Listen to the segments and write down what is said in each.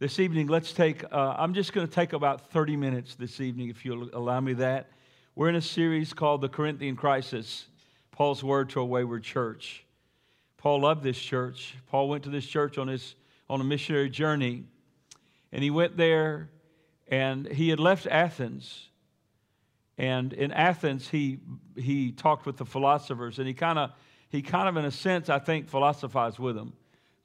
This evening, let's take, uh, I'm just going to take about 30 minutes this evening, if you'll allow me that. We're in a series called The Corinthian Crisis Paul's Word to a Wayward Church. Paul loved this church. Paul went to this church on, his, on a missionary journey, and he went there, and he had left Athens. And in Athens, he, he talked with the philosophers, and he kind of, he kind of, in a sense, I think, philosophized with them,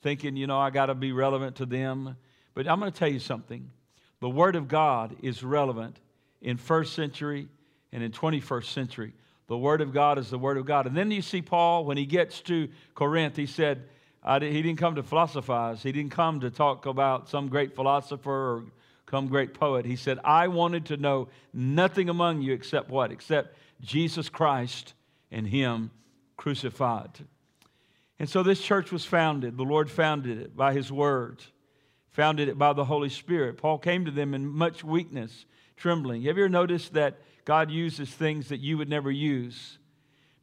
thinking, you know, I got to be relevant to them. But I'm going to tell you something. The Word of God is relevant in first century and in 21st century. The Word of God is the Word of God. And then you see Paul, when he gets to Corinth, he said, he didn't come to philosophize. He didn't come to talk about some great philosopher or some great poet. He said, I wanted to know nothing among you except what? Except Jesus Christ and Him crucified. And so this church was founded. The Lord founded it by His Word founded by the Holy Spirit. Paul came to them in much weakness, trembling. Have you ever noticed that God uses things that you would never use?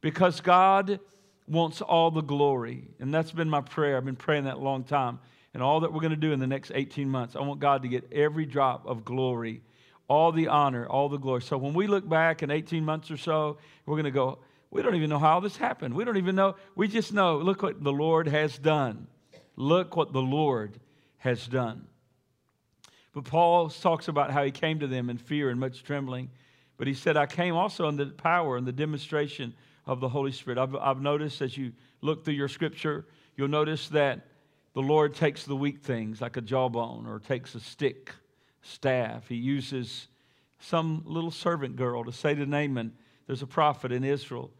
Because God wants all the glory. And that's been my prayer. I've been praying that a long time. And all that we're going to do in the next 18 months, I want God to get every drop of glory, all the honor, all the glory. So when we look back in 18 months or so, we're going to go, we don't even know how this happened. We don't even know. We just know, look what the Lord has done. Look what the Lord has done. But Paul talks about how he came to them in fear and much trembling. But he said, I came also in the power and the demonstration of the Holy Spirit. I've, I've noticed as you look through your scripture, you'll notice that the Lord takes the weak things like a jawbone or takes a stick, staff. He uses some little servant girl to say to Naaman, there's a prophet in Israel,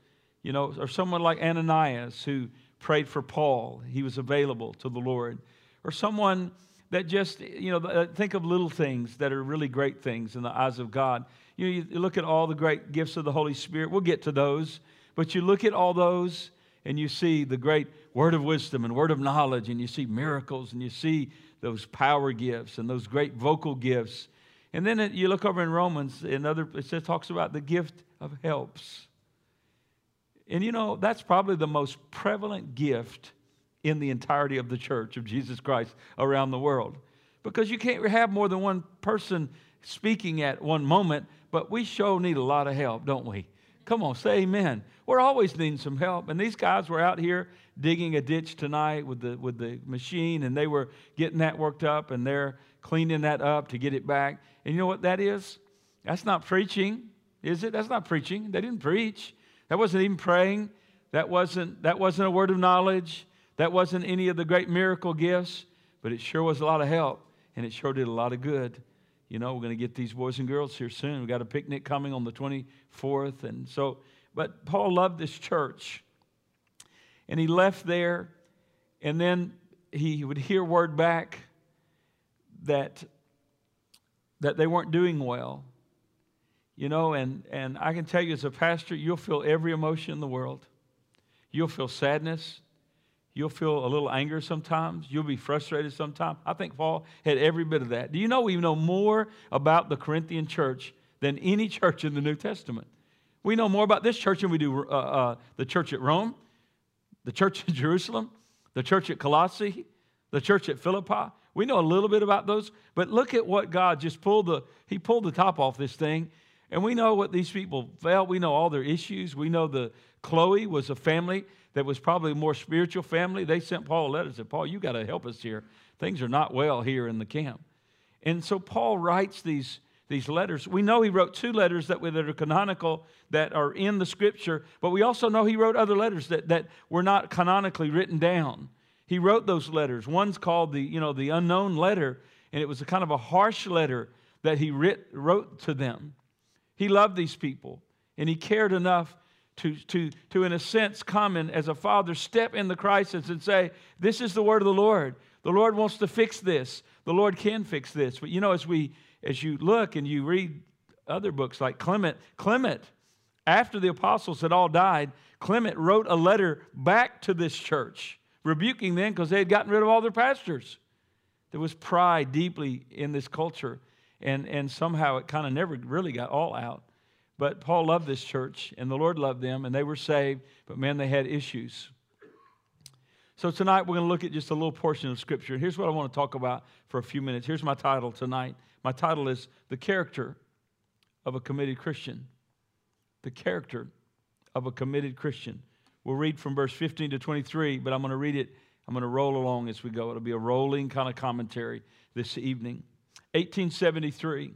you know, or someone like Ananias who prayed for Paul. He was available to the Lord or someone that just, you know, think of little things that are really great things in the eyes of God. You, you look at all the great gifts of the Holy Spirit, we'll get to those, but you look at all those and you see the great word of wisdom and word of knowledge, and you see miracles, and you see those power gifts and those great vocal gifts. And then it, you look over in Romans, and other it says, talks about the gift of helps. And you know, that's probably the most prevalent gift in the entirety of the church of Jesus Christ around the world. Because you can't have more than one person speaking at one moment, but we sure need a lot of help, don't we? Come on, say amen. We're always needing some help. And these guys were out here digging a ditch tonight with the, with the machine, and they were getting that worked up, and they're cleaning that up to get it back. And you know what that is? That's not preaching, is it? That's not preaching. They didn't preach. That wasn't even praying. That wasn't, that wasn't a word of knowledge. That wasn't any of the great miracle gifts, but it sure was a lot of help, and it sure did a lot of good. You know, we're going to get these boys and girls here soon. We've got a picnic coming on the 24th. And so, but Paul loved this church. And he left there, and then he would hear word back that, that they weren't doing well. You know, and, and I can tell you as a pastor, you'll feel every emotion in the world. You'll feel sadness, You'll feel a little anger sometimes. You'll be frustrated sometimes. I think Paul had every bit of that. Do you know we know more about the Corinthian church than any church in the New Testament? We know more about this church than we do uh, uh, the church at Rome, the church at Jerusalem, the church at Colossae, the church at Philippi. We know a little bit about those, but look at what God just pulled the He pulled the top off this thing, and we know what these people felt. We know all their issues. We know the Chloe was a family that was probably a more spiritual family, they sent Paul a letter and said, Paul, you got to help us here. Things are not well here in the camp. And so Paul writes these, these letters. We know he wrote two letters that, that are canonical that are in the scripture, but we also know he wrote other letters that, that were not canonically written down. He wrote those letters. One's called the, you know, the unknown letter, and it was a kind of a harsh letter that he writ, wrote to them. He loved these people, and he cared enough to, to, to, in a sense, come and as a father, step in the crisis and say, This is the word of the Lord. The Lord wants to fix this. The Lord can fix this. But you know, as we as you look and you read other books like Clement, Clement, after the apostles had all died, Clement wrote a letter back to this church, rebuking them because they had gotten rid of all their pastors. There was pride deeply in this culture, and, and somehow it kind of never really got all out. But Paul loved this church, and the Lord loved them, and they were saved, but man, they had issues. So tonight we're going to look at just a little portion of Scripture. Here's what I want to talk about for a few minutes. Here's my title tonight. My title is The Character of a Committed Christian. The Character of a Committed Christian. We'll read from verse 15 to 23, but I'm going to read it. I'm going to roll along as we go. It'll be a rolling kind of commentary this evening. 1873.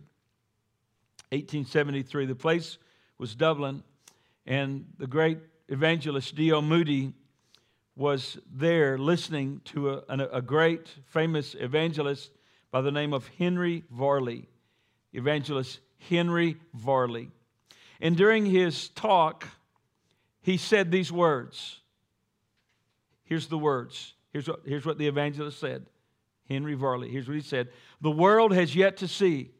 1873. The place was Dublin, and the great evangelist D.L. Moody was there listening to a, a, great famous evangelist by the name of Henry Varley. Evangelist Henry Varley. And during his talk, he said these words. Here's the words. Here's what, here's what the evangelist said. Henry Varley. Here's what he said The world has yet to see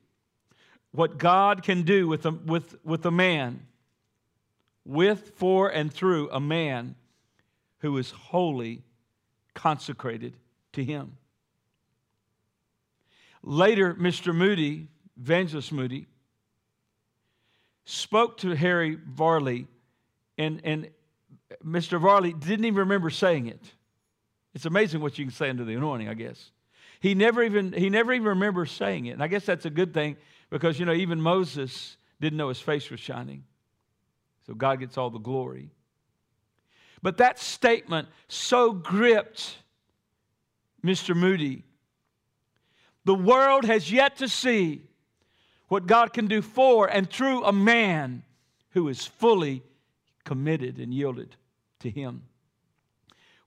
what God can do with a, with, with a man, with, for, and through a man who is wholly consecrated to Him. Later, Mr. Moody, Evangelist Moody, spoke to Harry Varley, and, and Mr. Varley didn't even remember saying it. It's amazing what you can say under the anointing, I guess. He never even he never even remembers saying it. And I guess that's a good thing because you know even Moses didn't know his face was shining. So God gets all the glory. But that statement so gripped Mr. Moody. The world has yet to see what God can do for and through a man who is fully committed and yielded to Him.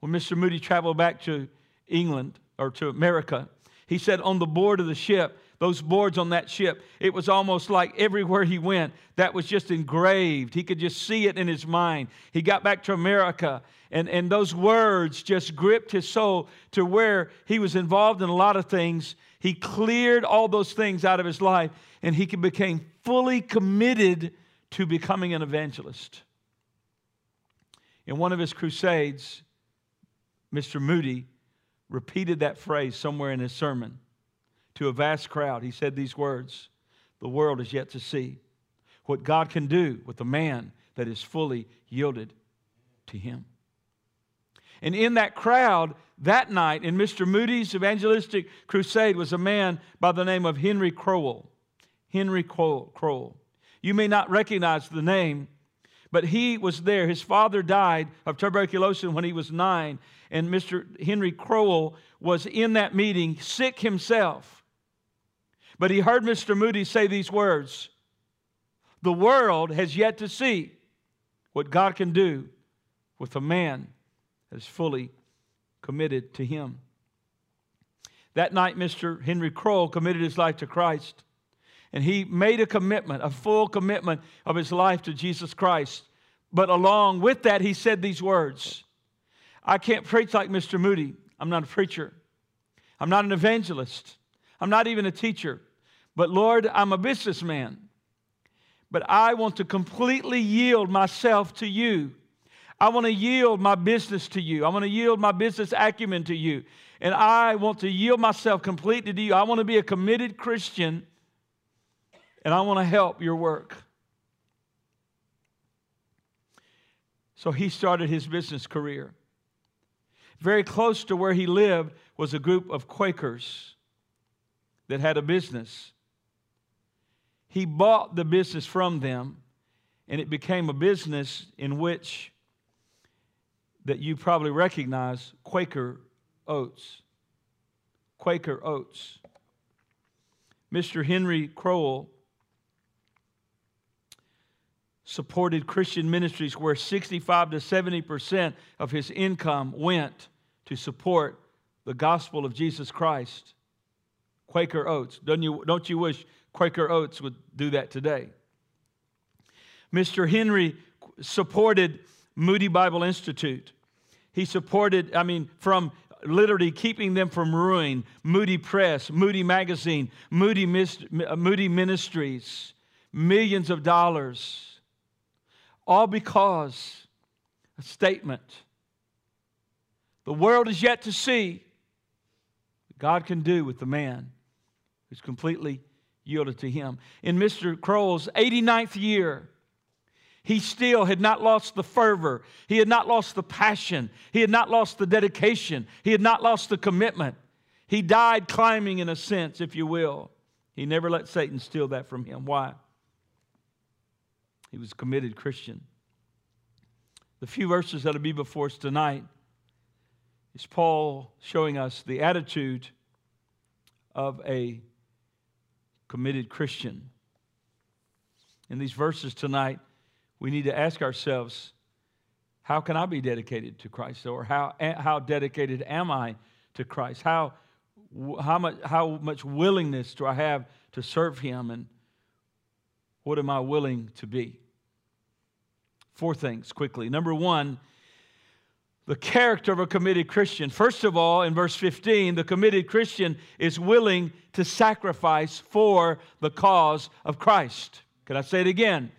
When Mr. Moody traveled back to England or to America, he said on the board of the ship, those boards on that ship, it was almost like everywhere he went, that was just engraved. He could just see it in his mind. He got back to America, and, and those words just gripped his soul to where he was involved in a lot of things. He cleared all those things out of his life, and he became fully committed to becoming an evangelist. In one of his crusades, Mr. Moody repeated that phrase somewhere in his sermon to a vast crowd. He said these words The world is yet to see what God can do with a man that is fully yielded to Him. And in that crowd that night, in Mr. Moody's evangelistic crusade, was a man by the name of Henry Crowell. Henry Crowell. You may not recognize the name, but he was there. His father died of tuberculosis when he was nine, and Mr. Henry Crowell was in that meeting, sick himself. But he heard Mr. Moody say these words The world has yet to see what God can do with a man that is fully committed to Him. That night, Mr. Henry Crowell committed his life to Christ. And he made a commitment, a full commitment of his life to Jesus Christ. But along with that, he said these words I can't preach like Mr. Moody. I'm not a preacher. I'm not an evangelist. I'm not even a teacher. But Lord, I'm a businessman. But I want to completely yield myself to you. I want to yield my business to you. I want to yield my business acumen to you. And I want to yield myself completely to you. I want to be a committed Christian and I want to help your work. So he started his business career. Very close to where he lived was a group of Quakers that had a business. He bought the business from them, and it became a business in which that you probably recognize Quaker Oats. Quaker Oats. Mr. Henry Crowell supported Christian ministries where 65 to 70% of his income went to support the gospel of Jesus Christ. Quaker Oats. Don't you, don't you wish Quaker Oats would do that today? Mr. Henry supported Moody Bible Institute. He supported, I mean, from literally keeping them from ruin, Moody Press, Moody Magazine, Moody, Moody Ministries, millions of dollars, all because a statement. The world is yet to see what God can do with the man who's completely yielded to Him. In Mr. Crowell's 89th year, he still had not lost the fervor. He had not lost the passion. He had not lost the dedication. He had not lost the commitment. He died climbing, in a sense, if you will. He never let Satan steal that from him. Why? He was a committed Christian. The few verses that'll be before us tonight is Paul showing us the attitude of a committed Christian. In these verses tonight, we need to ask ourselves how can I be dedicated to Christ? Or how, how dedicated am I to Christ? How, how, much, how much willingness do I have to serve Him? And what am I willing to be? Four things quickly. Number one, the character of a committed Christian. First of all, in verse 15, the committed Christian is willing to sacrifice for the cause of Christ. Can I say it again?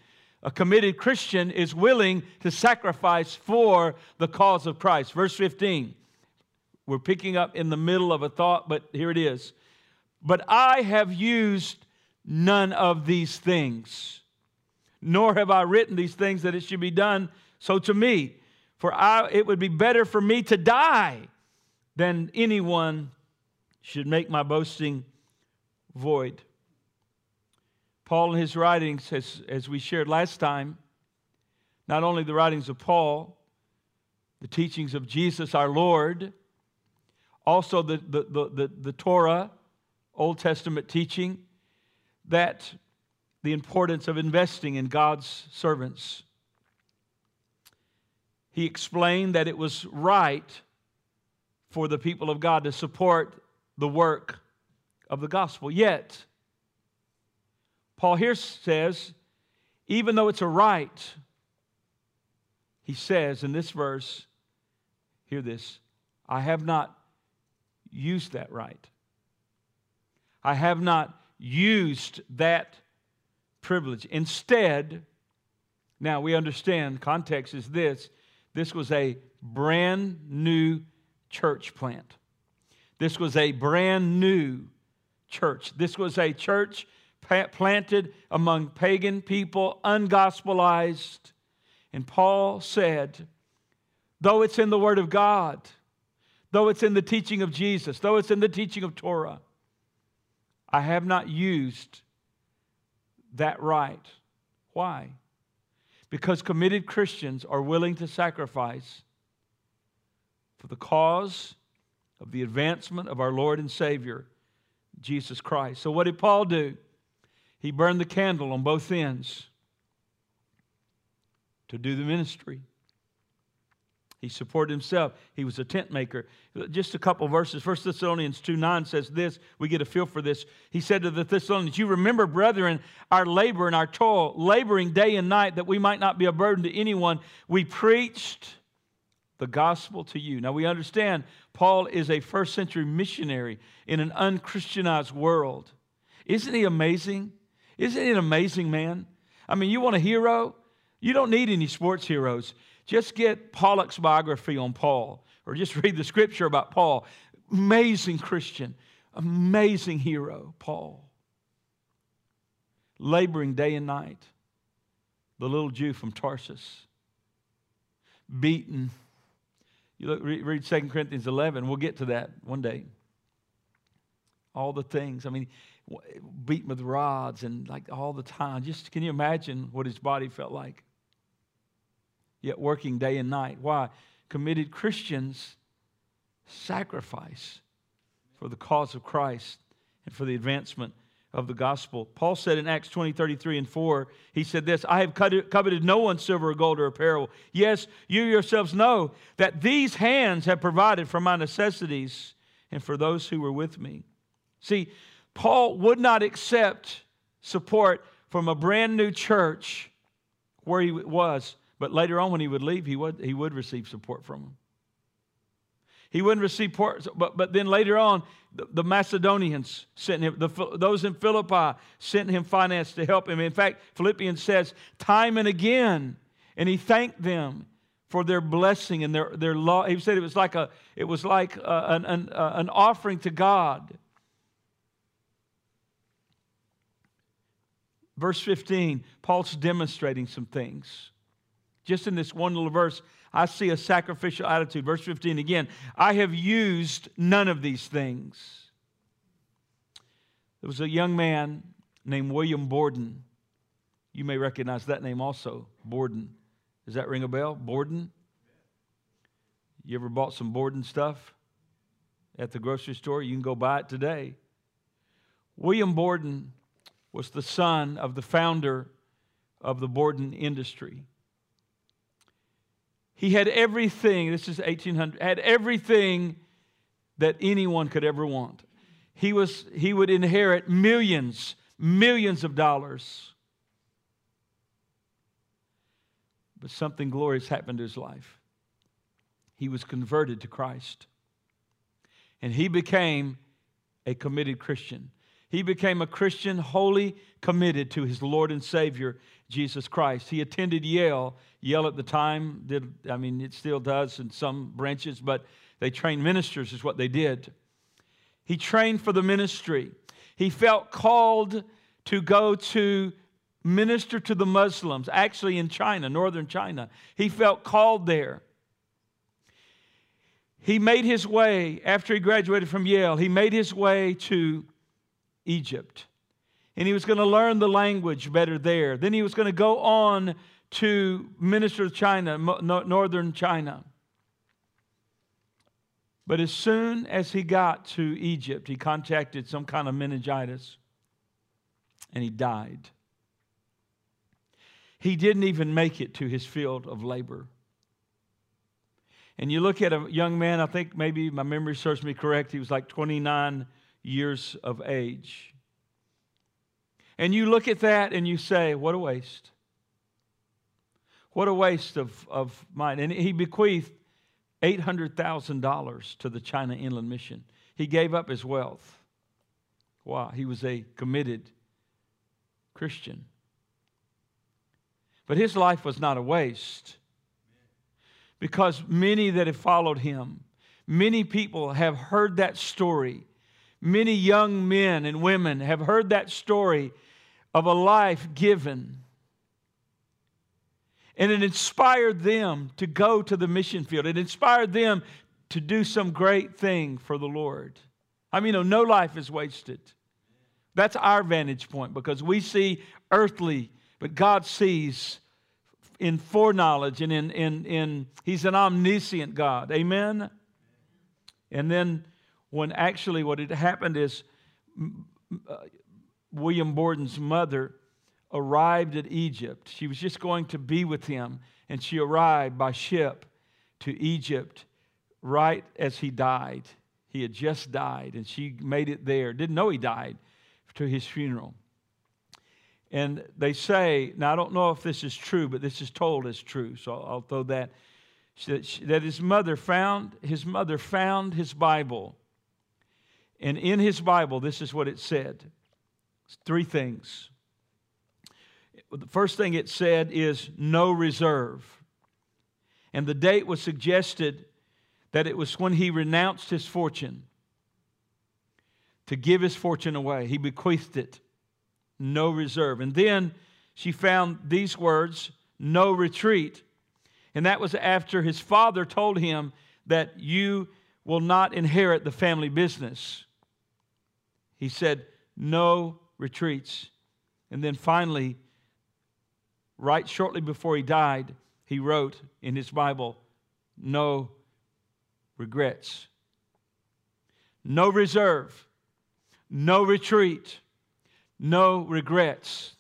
a committed Christian is willing to sacrifice for the cause of Christ. Verse 15. We're picking up in the middle of a thought, but here it is. But I have used none of these things, nor have I written these things that it should be done so to me. For I, it would be better for me to die than anyone should make my boasting void. Paul, in his writings, as, as we shared last time, not only the writings of Paul, the teachings of Jesus our Lord, also the, the, the, the, the Torah, Old Testament teaching, that the importance of investing in God's servants. He explained that it was right for the people of God to support the work of the gospel. Yet, Paul here says, even though it's a right, he says in this verse, hear this, I have not used that right. I have not used that privilege. Instead, now we understand context is this this was a brand new church plant. This was a brand new church. This was a church planted among pagan people, ungospelized. And Paul said, though it's in the Word of God, though it's in the teaching of Jesus, though it's in the teaching of Torah, I have not used that right. Why? Because committed Christians are willing to sacrifice for the cause of the advancement of our Lord and Savior, Jesus Christ. So, what did Paul do? He burned the candle on both ends to do the ministry. He supported himself. He was a tent maker. Just a couple verses. 1 Thessalonians 2 9 says this. We get a feel for this. He said to the Thessalonians, You remember, brethren, our labor and our toil, laboring day and night, that we might not be a burden to anyone. We preached the gospel to you. Now we understand Paul is a first century missionary in an unchristianized world. Isn't he amazing? Isn't he an amazing, man? I mean, you want a hero? You don't need any sports heroes. Just get Pollock's biography on Paul, or just read the scripture about Paul. Amazing Christian, amazing hero, Paul. Laboring day and night. The little Jew from Tarsus. Beaten. You look, read 2 Corinthians 11. We'll get to that one day. All the things. I mean, beaten with rods and like all the time. Just can you imagine what his body felt like? Yet working day and night. Why? Committed Christians sacrifice for the cause of Christ and for the advancement of the gospel. Paul said in Acts 20, 33 and 4, he said this I have coveted no one's silver or gold or apparel. Yes, you yourselves know that these hands have provided for my necessities and for those who were with me. See, Paul would not accept support from a brand new church where he was, but later on when he would leave, he would, he would receive support from them. He wouldn't receive support, but, but then later on, the, the Macedonians sent him, the, those in Philippi sent him finance to help him. In fact, Philippians says, time and again, and he thanked them for their blessing and their, their law. He said it was like, a, it was like a, an, an, uh, an offering to God Verse 15, Paul's demonstrating some things. Just in this one little verse, I see a sacrificial attitude. Verse 15 again I have used none of these things. There was a young man named William Borden. You may recognize that name also, Borden. Does that ring a bell? Borden? You ever bought some Borden stuff at the grocery store? You can go buy it today. William Borden was the son of the founder of the Borden industry. He had everything, this is 1800, had everything that anyone could ever want. He, was, he would inherit millions, millions of dollars. But something glorious happened to his life. He was converted to Christ. And he became a committed Christian. He became a Christian wholly committed to his Lord and Savior, Jesus Christ. He attended Yale. Yale at the time did, I mean, it still does in some branches, but they trained ministers, is what they did. He trained for the ministry. He felt called to go to minister to the Muslims, actually in China, northern China. He felt called there. He made his way, after he graduated from Yale, he made his way to Egypt. And he was going to learn the language better there. Then he was going to go on to minister to China, northern China. But as soon as he got to Egypt, he contacted some kind of meningitis and he died. He didn't even make it to his field of labor. And you look at a young man, I think maybe my memory serves me correct, he was like 29 years of age. And you look at that and you say, what a waste. What a waste of, of mine. And he bequeathed $800,000 to the China Inland Mission. He gave up his wealth. Wow, he was a committed Christian. But his life was not a waste because many that have followed him, many people have heard that story Many young men and women have heard that story of a life given. And it inspired them to go to the mission field. It inspired them to do some great thing for the Lord. I mean, no life is wasted. That's our vantage point because we see earthly, but God sees in foreknowledge and in, in, in He's an omniscient God. Amen? And then when actually what had happened is uh, William Borden's mother arrived at Egypt. She was just going to be with him, and she arrived by ship to Egypt right as he died. He had just died, and she made it there. Didn't know he died to his funeral. And they say, now I don't know if this is true, but this is told as true, so I'll throw that. That his mother found his mother found his Bible and in his Bible, this is what it said three things. The first thing it said is no reserve. And the date was suggested that it was when he renounced his fortune to give his fortune away. He bequeathed it, no reserve. And then she found these words, no retreat. And that was after his father told him that you will not inherit the family business. He said, No retreats. And then finally, right shortly before he died, he wrote in his Bible, No regrets. No reserve. No retreat. No regrets.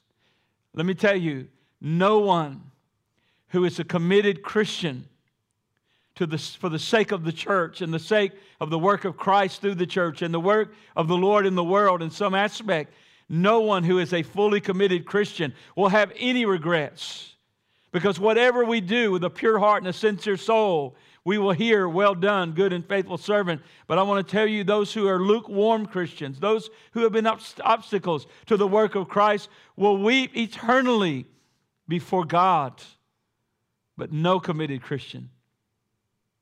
Let me tell you, no one who is a committed Christian to the, for the sake of the church and the sake of the work of Christ through the church and the work of the Lord in the world in some aspect, no one who is a fully committed Christian will have any regrets. Because whatever we do with a pure heart and a sincere soul, we will hear, Well done, good and faithful servant. But I want to tell you, those who are lukewarm Christians, those who have been obstacles to the work of Christ, will weep eternally before God. But no committed Christian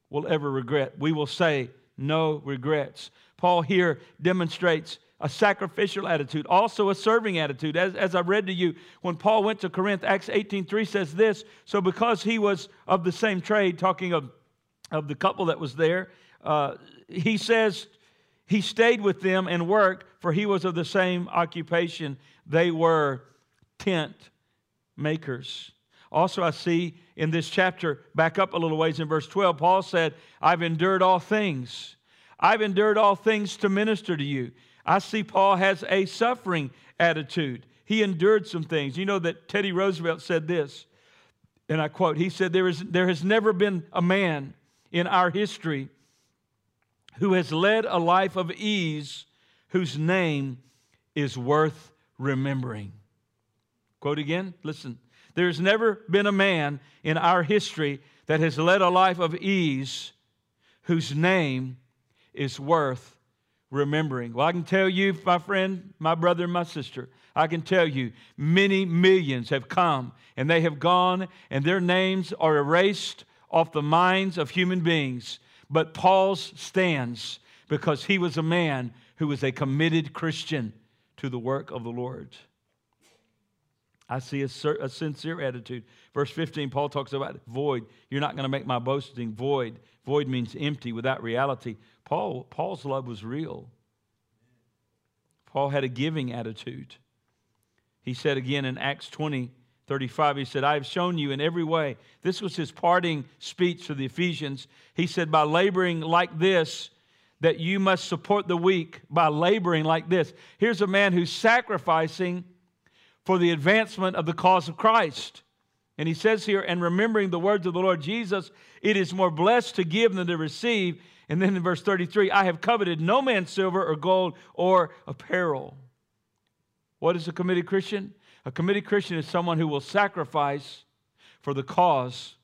will ever regret. We will say, no regrets. Paul here demonstrates a sacrificial attitude, also a serving attitude. As, as I read to you, when Paul went to Corinth, Acts 18.3 says this, so because he was of the same trade, talking of, of the couple that was there, uh, he says he stayed with them and worked, for he was of the same occupation. They were tent makers. Also, I see in this chapter, back up a little ways in verse 12, Paul said, I've endured all things. I've endured all things to minister to you. I see Paul has a suffering attitude. He endured some things. You know that Teddy Roosevelt said this, and I quote, he said, There, is, there has never been a man in our history who has led a life of ease whose name is worth remembering. Quote again, listen. There has never been a man in our history that has led a life of ease whose name is worth remembering. Well, I can tell you, my friend, my brother, and my sister, I can tell you many millions have come and they have gone, and their names are erased off the minds of human beings. But Paul's stands because he was a man who was a committed Christian to the work of the Lord. I see a, a, sincere attitude. Verse 15, Paul talks about void. You're not going to make my boasting void. Void means empty, without reality. Paul, Paul's love was real. Paul had a giving attitude. He said again in Acts 20, 35, he said, I have shown you in every way. This was his parting speech to the Ephesians. He said, By laboring like this, that you must support the weak by laboring like this. Here's a man who's sacrificing for the advancement of the cause of Christ. And he says here, and remembering the words of the Lord Jesus, it is more blessed to give than to receive. And then in verse 33, I have coveted no man's silver or gold or apparel. What is a committed Christian? A committed Christian is someone who will sacrifice for the cause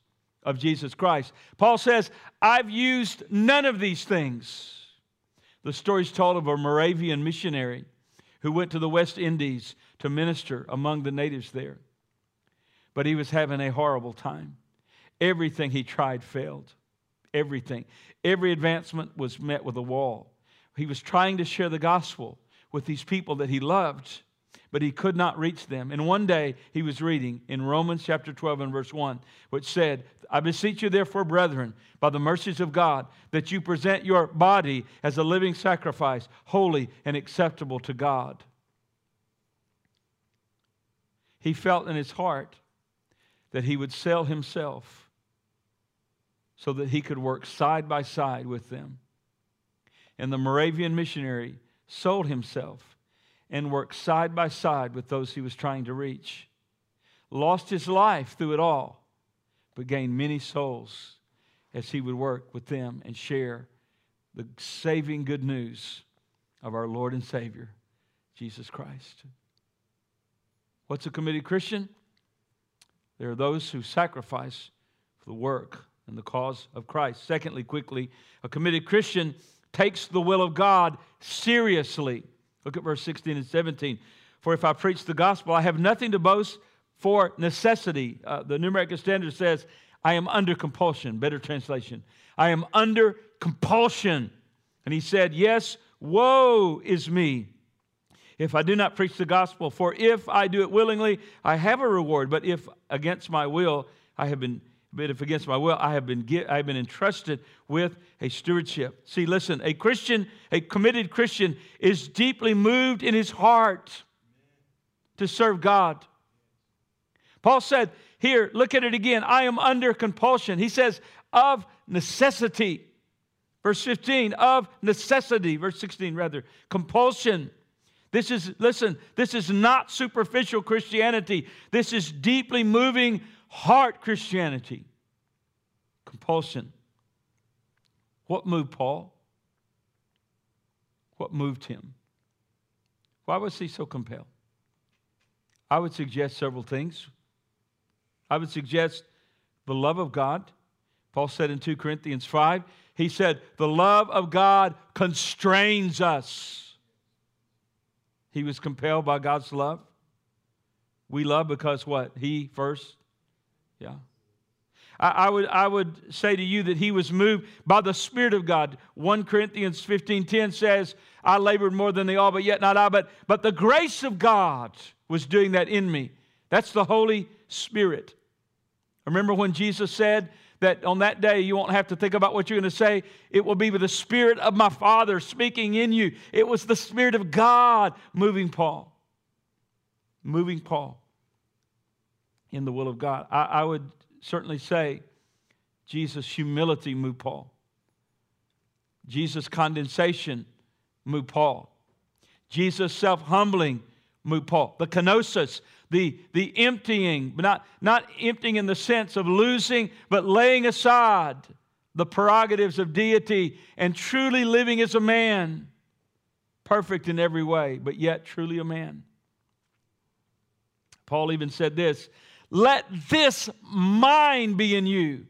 of Jesus Christ. Paul says, I've used none of these things. The story is told of a Moravian missionary who went to the West Indies to minister among the natives there. But he was having a horrible time. Everything he tried failed. Everything. Every advancement was met with a wall. He was trying to share the gospel with these people that he loved, but he could not reach them. And one day he was reading in Romans chapter 12 and verse 1, which said, I beseech you, therefore, brethren, by the mercies of God, that you present your body as a living sacrifice, holy and acceptable to God. He felt in his heart that he would sell himself so that he could work side by side with them. And the Moravian missionary sold himself and worked side by side with those he was trying to reach. Lost his life through it all, but gained many souls as he would work with them and share the saving good news of our Lord and Savior, Jesus Christ. What's a committed Christian? There are those who sacrifice for the work and the cause of Christ. Secondly, quickly, a committed Christian takes the will of God seriously. Look at verse 16 and 17. For if I preach the gospel, I have nothing to boast for necessity. Uh, the New American Standard says, I am under compulsion. Better translation. I am under compulsion. And he said, Yes, woe is me if I do not preach the gospel. For if I do it willingly, I have a reward. But if against my will, I have been, but if against my will, I have been, I have been entrusted with a stewardship. See, listen, a Christian, a committed Christian, is deeply moved in his heart to serve God. Paul said, here, look at it again. I am under compulsion. He says, of necessity. Verse 15, of necessity. Verse 16, rather, compulsion. This is, listen, this is not superficial Christianity. This is deeply moving heart Christianity. Compulsion. What moved Paul? What moved him? Why was he so compelled? I would suggest several things. I would suggest the love of God. Paul said in 2 Corinthians 5, he said, The love of God constrains us. He was compelled by God's love. We love because what? He first? Yeah. I, would, I would say to you that he was moved by the Spirit of God. 1 Corinthians 15.10 says, I labored more than they all, but yet not I, but, but the grace of God was doing that in me. That's the Holy Spirit. Remember when Jesus said that on that day you won't have to think about what you're going to say? It will be with the Spirit of my Father speaking in you. It was the Spirit of God moving Paul. Moving Paul in the will of God. I, I would certainly say Jesus' humility moved Paul. Jesus' condensation moved Paul. Jesus' self humbling moved Paul. The kenosis, the, the emptying, but not, not emptying in the sense of losing, but laying aside the prerogatives of deity and truly living as a man, perfect in every way, but yet truly a man. Paul even said this let this mind be in you,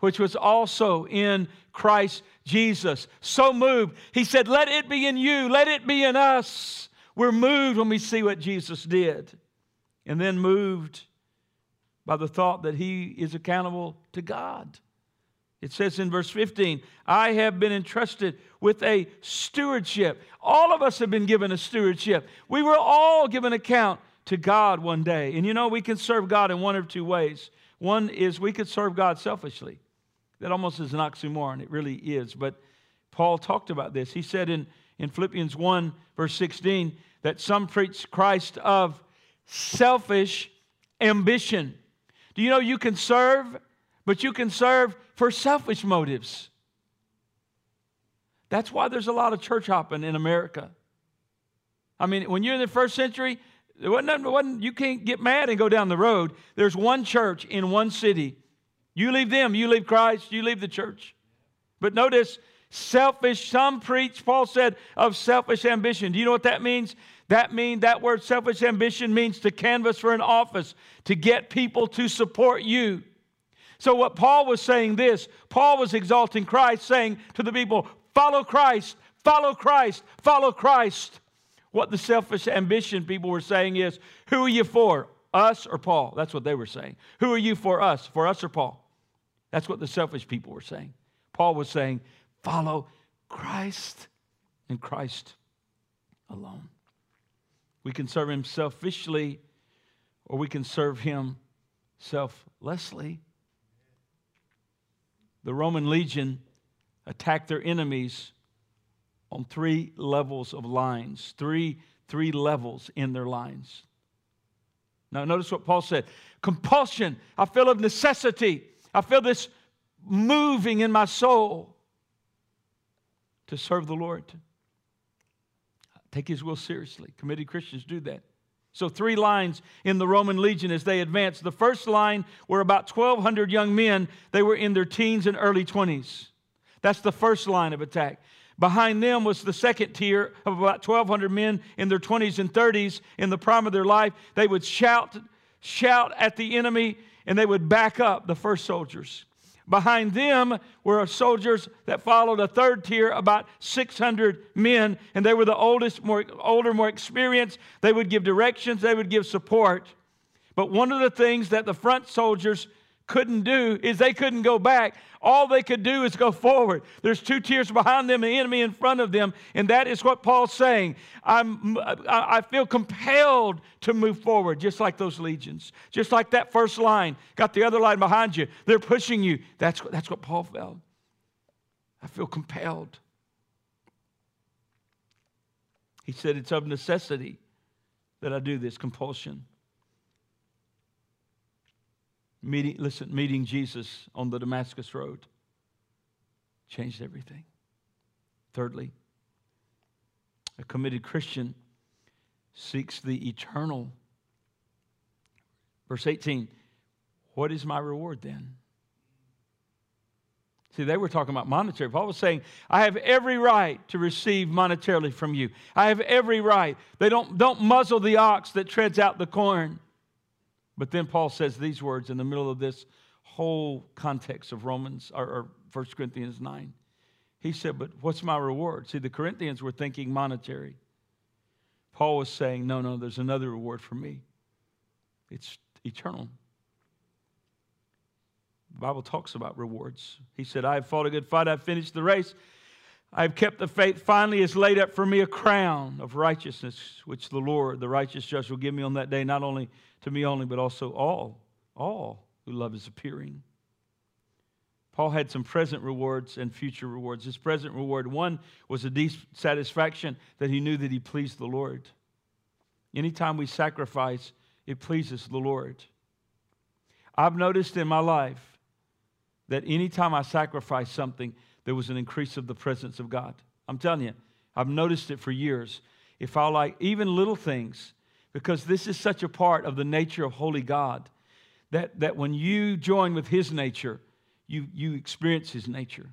which was also in Christ Jesus. So moved. He said, Let it be in you, let it be in us. We're moved when we see what Jesus did. And then moved by the thought that he is accountable to God. It says in verse 15, I have been entrusted with a stewardship. All of us have been given a stewardship. We were all given account to God one day. And you know, we can serve God in one of two ways. One is we could serve God selfishly. That almost is an oxymoron. It really is. But Paul talked about this. He said in, in Philippians 1, verse 16, that some preach Christ of selfish ambition. Do you know you can serve, but you can serve for selfish motives? That's why there's a lot of church hopping in America. I mean, when you're in the first century, it wasn't, wasn't, you can't get mad and go down the road. There's one church in one city. You leave them, you leave Christ, you leave the church. But notice, selfish, some preach, Paul said, of selfish ambition. Do you know what that means? That means that word selfish ambition means to canvass for an office, to get people to support you. So, what Paul was saying this, Paul was exalting Christ, saying to the people, follow Christ, follow Christ, follow Christ. What the selfish ambition people were saying is, Who are you for? Us or Paul? That's what they were saying. Who are you for us? For us or Paul? That's what the selfish people were saying. Paul was saying, Follow Christ and Christ alone. We can serve him selfishly or we can serve him selflessly. The Roman legion attacked their enemies on three levels of lines, three, three levels in their lines. Now, notice what Paul said compulsion. I feel of necessity. I feel this moving in my soul to serve the Lord. Take his will seriously. Committed Christians do that. So, three lines in the Roman legion as they advanced. The first line were about 1,200 young men. They were in their teens and early 20s. That's the first line of attack. Behind them was the second tier of about 1,200 men in their 20s and 30s in the prime of their life. They would shout, shout at the enemy, and they would back up the first soldiers. Behind them were soldiers that followed a third tier, about 600 men, and they were the oldest, more older, more experienced. They would give directions, they would give support. But one of the things that the front soldiers couldn't do is they couldn't go back. All they could do is go forward. There's two tiers behind them, the enemy in front of them, and that is what Paul's saying. I'm, I feel compelled to move forward, just like those legions, just like that first line. Got the other line behind you. They're pushing you. That's, that's what Paul felt. I feel compelled. He said, It's of necessity that I do this compulsion meeting, listen, meeting Jesus on the Damascus Road changed everything. Thirdly, a committed Christian seeks the eternal. Verse 18, what is my reward then? See, they were talking about monetary. Paul was saying, I have every right to receive monetarily from you. I have every right. They don't, don't muzzle the ox that treads out the corn. But then Paul says these words in the middle of this whole context of Romans or, or 1 Corinthians 9. He said, But what's my reward? See, the Corinthians were thinking monetary. Paul was saying, No, no, there's another reward for me. It's eternal. The Bible talks about rewards. He said, I have fought a good fight, I've finished the race. I've kept the faith. Finally, is laid up for me a crown of righteousness, which the Lord, the righteous judge, will give me on that day, not only to me only, but also all, all who love his appearing. Paul had some present rewards and future rewards. His present reward, one was a deep satisfaction that he knew that he pleased the Lord. Anytime we sacrifice, it pleases the Lord. I've noticed in my life that anytime I sacrifice something, there was an increase of the presence of God. I'm telling you, I've noticed it for years. If I like even little things, because this is such a part of the nature of holy God, that, that when you join with His nature, you, you experience His nature.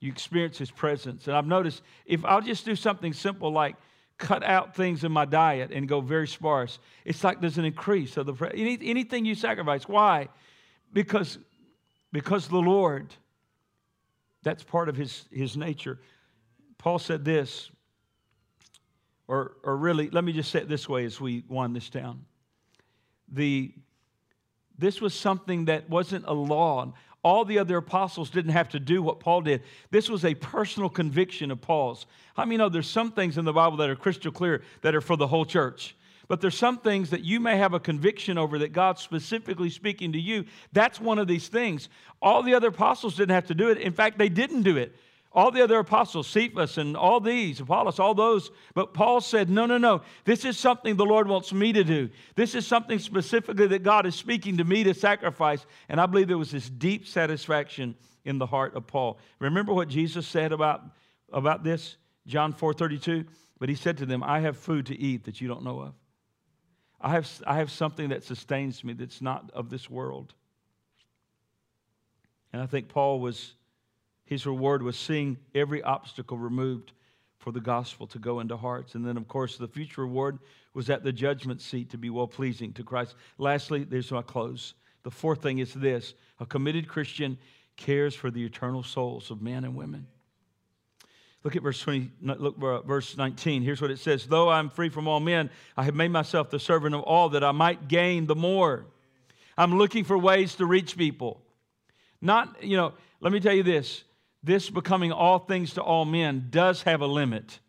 You experience His presence. And I've noticed if I'll just do something simple like cut out things in my diet and go very sparse, it's like there's an increase of the any, anything you sacrifice. Why? Because because the Lord, that's part of His His nature. Paul said this, or or really, let me just say it this way as we wind this down. The this was something that wasn't a law. All the other apostles didn't have to do what Paul did. This was a personal conviction of Paul's. I mean, know there's some things in the Bible that are crystal clear that are for the whole church. But there's some things that you may have a conviction over that God's specifically speaking to you. That's one of these things. All the other apostles didn't have to do it. In fact, they didn't do it. All the other apostles, Cephas and all these, Apollos, all those. But Paul said, no, no, no. This is something the Lord wants me to do. This is something specifically that God is speaking to me to sacrifice. And I believe there was this deep satisfaction in the heart of Paul. Remember what Jesus said about, about this? John 4 32. But he said to them, I have food to eat that you don't know of. I have, I have something that sustains me that's not of this world. And I think Paul was his reward was seeing every obstacle removed for the gospel to go into hearts. And then, of course, the future reward was at the judgment seat to be well pleasing to Christ. Lastly, there's my close. The fourth thing is this a committed Christian cares for the eternal souls of men and women. Look at verse 20, look uh, verse 19. Here's what it says Though I'm free from all men, I have made myself the servant of all that I might gain the more. I'm looking for ways to reach people. Not, you know, let me tell you this this becoming all things to all men does have a limit.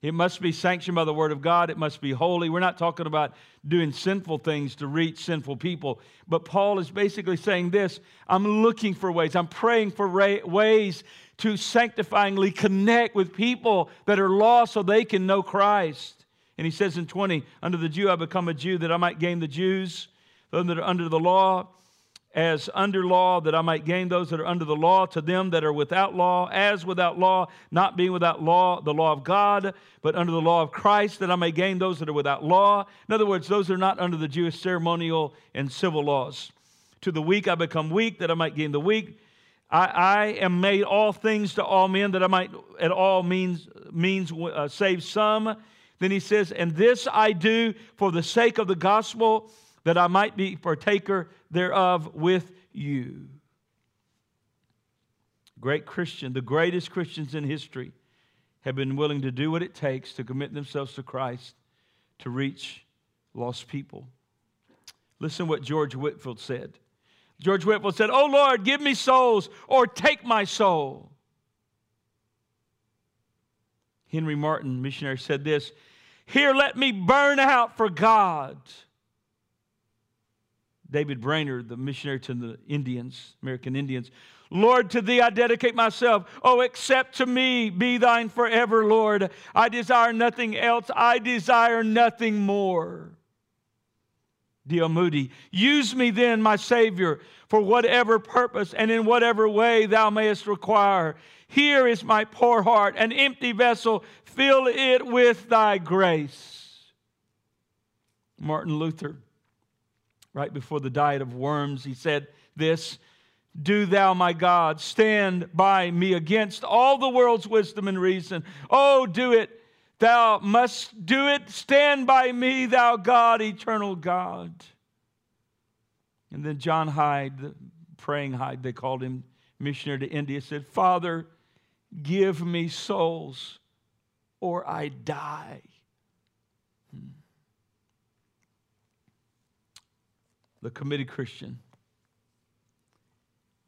It must be sanctioned by the Word of God. It must be holy. We're not talking about doing sinful things to reach sinful people. But Paul is basically saying this I'm looking for ways, I'm praying for ways to sanctifyingly connect with people that are lost so they can know Christ. And he says in 20, Under the Jew I become a Jew that I might gain the Jews, those that are under the law as under law, that I might gain those that are under the law, to them that are without law, as without law, not being without law, the law of God, but under the law of Christ, that I may gain those that are without law. In other words, those that are not under the Jewish ceremonial and civil laws. To the weak I become weak, that I might gain the weak. I, I am made all things to all men, that I might at all means, means uh, save some. Then he says, And this I do for the sake of the gospel that I might be partaker thereof with you. Great Christian, the greatest Christians in history, have been willing to do what it takes to commit themselves to Christ to reach lost people. Listen what George Whitefield said. George Whitefield said, Oh Lord, give me souls or take my soul. Henry Martyn, missionary, said this Here, let me burn out for God. David Brainerd, the missionary to the Indians, American Indians. Lord, to thee I dedicate myself. Oh, accept to me, be thine forever, Lord. I desire nothing else, I desire nothing more. D.L. Moody, use me then, my Savior, for whatever purpose and in whatever way thou mayest require. Here is my poor heart, an empty vessel. Fill it with thy grace. Martin Luther right before the diet of worms, he said this Do thou, my God, stand by me against all the world's wisdom and reason. Oh, do it. Thou must do it. Stand by me, thou God, eternal God. And then John Hyde, the praying Hyde, they called him missionary to India, said, Father, give me souls or I die. Hmm. the committed Christian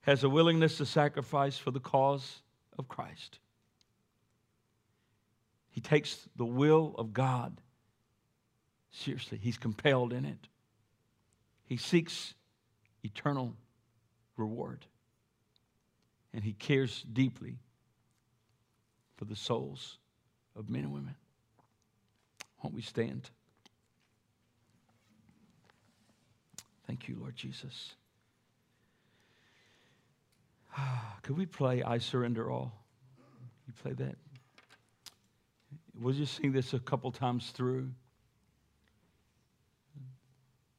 has a willingness to sacrifice for the cause of Christ. He takes the will of God seriously, he's compelled in it. He seeks eternal reward, and he cares deeply for the souls of men and women. Won't we stand? Thank you, Lord Jesus. Could we play I Surrender All? You play that? We'll just sing this a couple times through.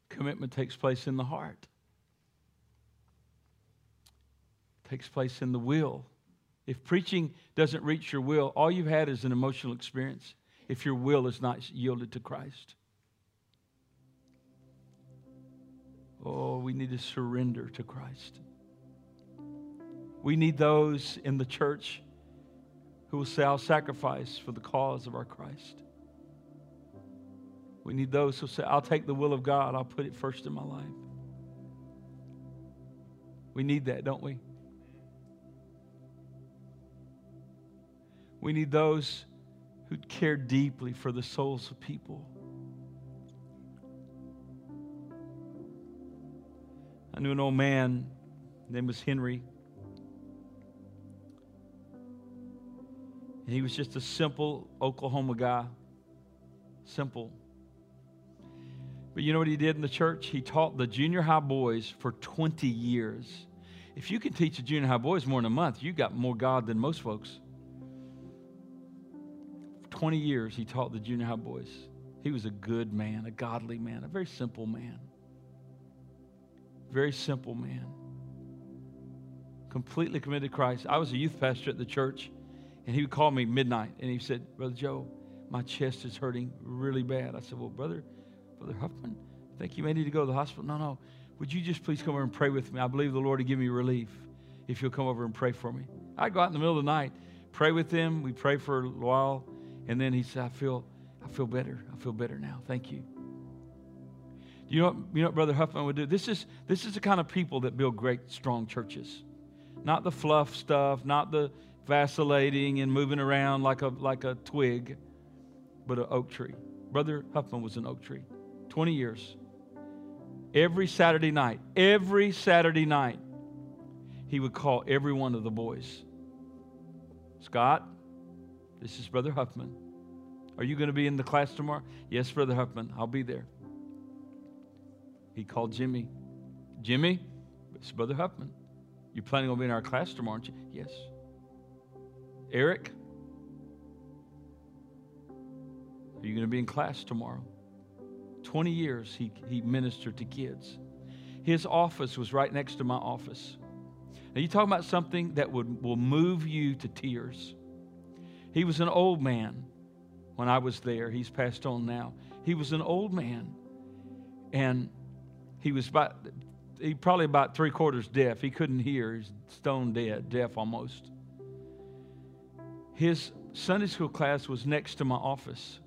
Commitment takes place in the heart, takes place in the will. If preaching doesn't reach your will, all you've had is an emotional experience if your will is not yielded to Christ. Oh, we need to surrender to Christ. We need those in the church who will say, I'll sacrifice for the cause of our Christ. We need those who say, I'll take the will of God, I'll put it first in my life. We need that, don't we? We need those who care deeply for the souls of people. I knew an old man, his name was Henry. And he was just a simple Oklahoma guy. Simple. But you know what he did in the church? He taught the junior high boys for 20 years. If you can teach the junior high boys more in a month, you got more God than most folks. For 20 years, he taught the junior high boys. He was a good man, a godly man, a very simple man. Very simple man. Completely committed to Christ. I was a youth pastor at the church, and he would call me midnight, and he said, Brother Joe, my chest is hurting really bad. I said, Well, brother, Brother Huffman, I think you may need to go to the hospital. No, no. Would you just please come over and pray with me? I believe the Lord will give me relief if you'll come over and pray for me. I'd go out in the middle of the night, pray with him. We pray for a while, and then he said, I feel, I feel better. I feel better now. Thank you. You know, what, you know what Brother Huffman would do? This is, this is the kind of people that build great, strong churches. Not the fluff stuff, not the vacillating and moving around like a, like a twig, but an oak tree. Brother Huffman was an oak tree. 20 years. Every Saturday night, every Saturday night, he would call every one of the boys. Scott, this is Brother Huffman. Are you going to be in the class tomorrow? Yes, Brother Huffman, I'll be there. He called Jimmy. Jimmy, it's Brother Huffman. You planning on being in our class tomorrow, aren't you? Yes. Eric, are you going to be in class tomorrow? 20 years he, he ministered to kids. His office was right next to my office. Now, you talk about something that would, will move you to tears. He was an old man when I was there. He's passed on now. He was an old man. And he was about, he probably about three quarters deaf. He couldn't hear. He's stone dead, deaf almost. His Sunday school class was next to my office.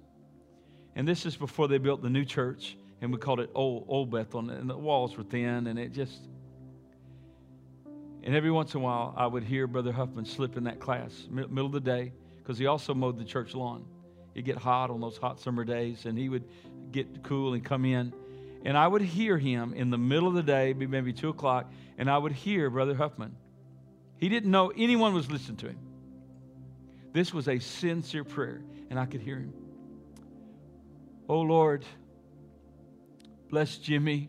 And this is before they built the new church, and we called it Old, Old Bethel, and the walls were thin, and it just. And every once in a while, I would hear Brother Huffman slip in that class, middle of the day, because he also mowed the church lawn. It'd get hot on those hot summer days, and he would get cool and come in. And I would hear him in the middle of the day, maybe 2 o'clock, and I would hear Brother Huffman. He didn't know anyone was listening to him. This was a sincere prayer, and I could hear him. Oh Lord, bless Jimmy.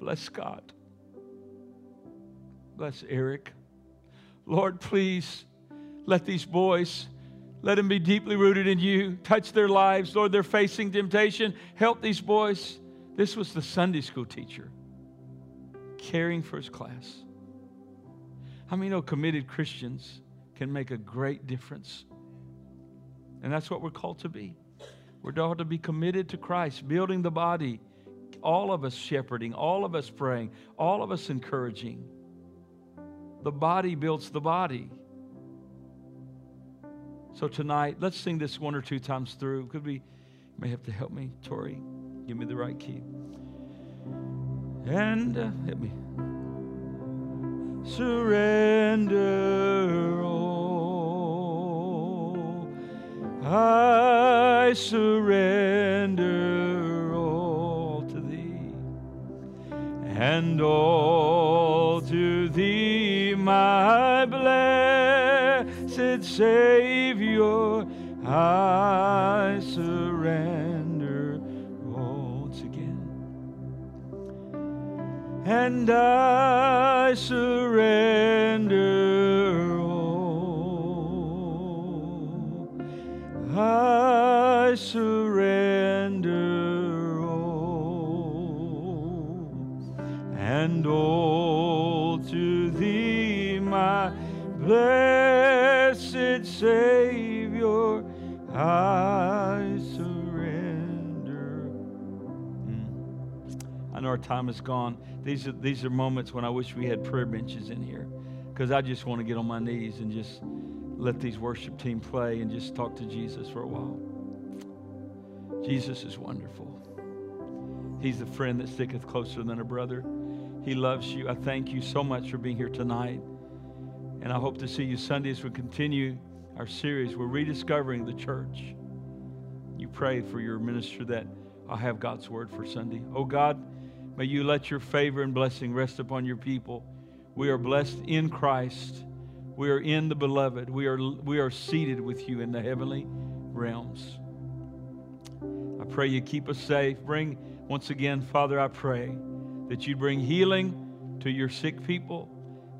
Bless Scott. Bless Eric. Lord, please let these boys, let them be deeply rooted in you. Touch their lives. Lord, they're facing temptation. Help these boys. This was the Sunday school teacher caring for his class. How many know oh, committed Christians can make a great difference? And that's what we're called to be. We're called to be committed to Christ, building the body, all of us shepherding, all of us praying, all of us encouraging. The body builds the body. So tonight, let's sing this one or two times through. Could be, you may have to help me, Tori? Give me the right key. And uh, hit me. surrender I surrender all to thee, and all to thee, my blessed Savior, I surrender all again. And I surrender And all to thee, my blessed Savior, I surrender. Mm. I know our time is gone. These are, these are moments when I wish we had prayer benches in here because I just want to get on my knees and just let these worship team play and just talk to Jesus for a while. Jesus is wonderful. He's the friend that sticketh closer than a brother. He loves you. I thank you so much for being here tonight. And I hope to see you Sunday as we continue our series. We're rediscovering the church. You pray for your minister that I'll have God's word for Sunday. Oh God, may you let your favor and blessing rest upon your people. We are blessed in Christ. We are in the beloved. We are, we are seated with you in the heavenly realms. I pray you keep us safe. Bring, once again, Father, I pray that you bring healing to your sick people.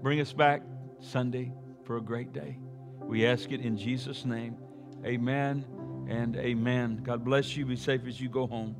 Bring us back Sunday for a great day. We ask it in Jesus' name. Amen and amen. God bless you. Be safe as you go home.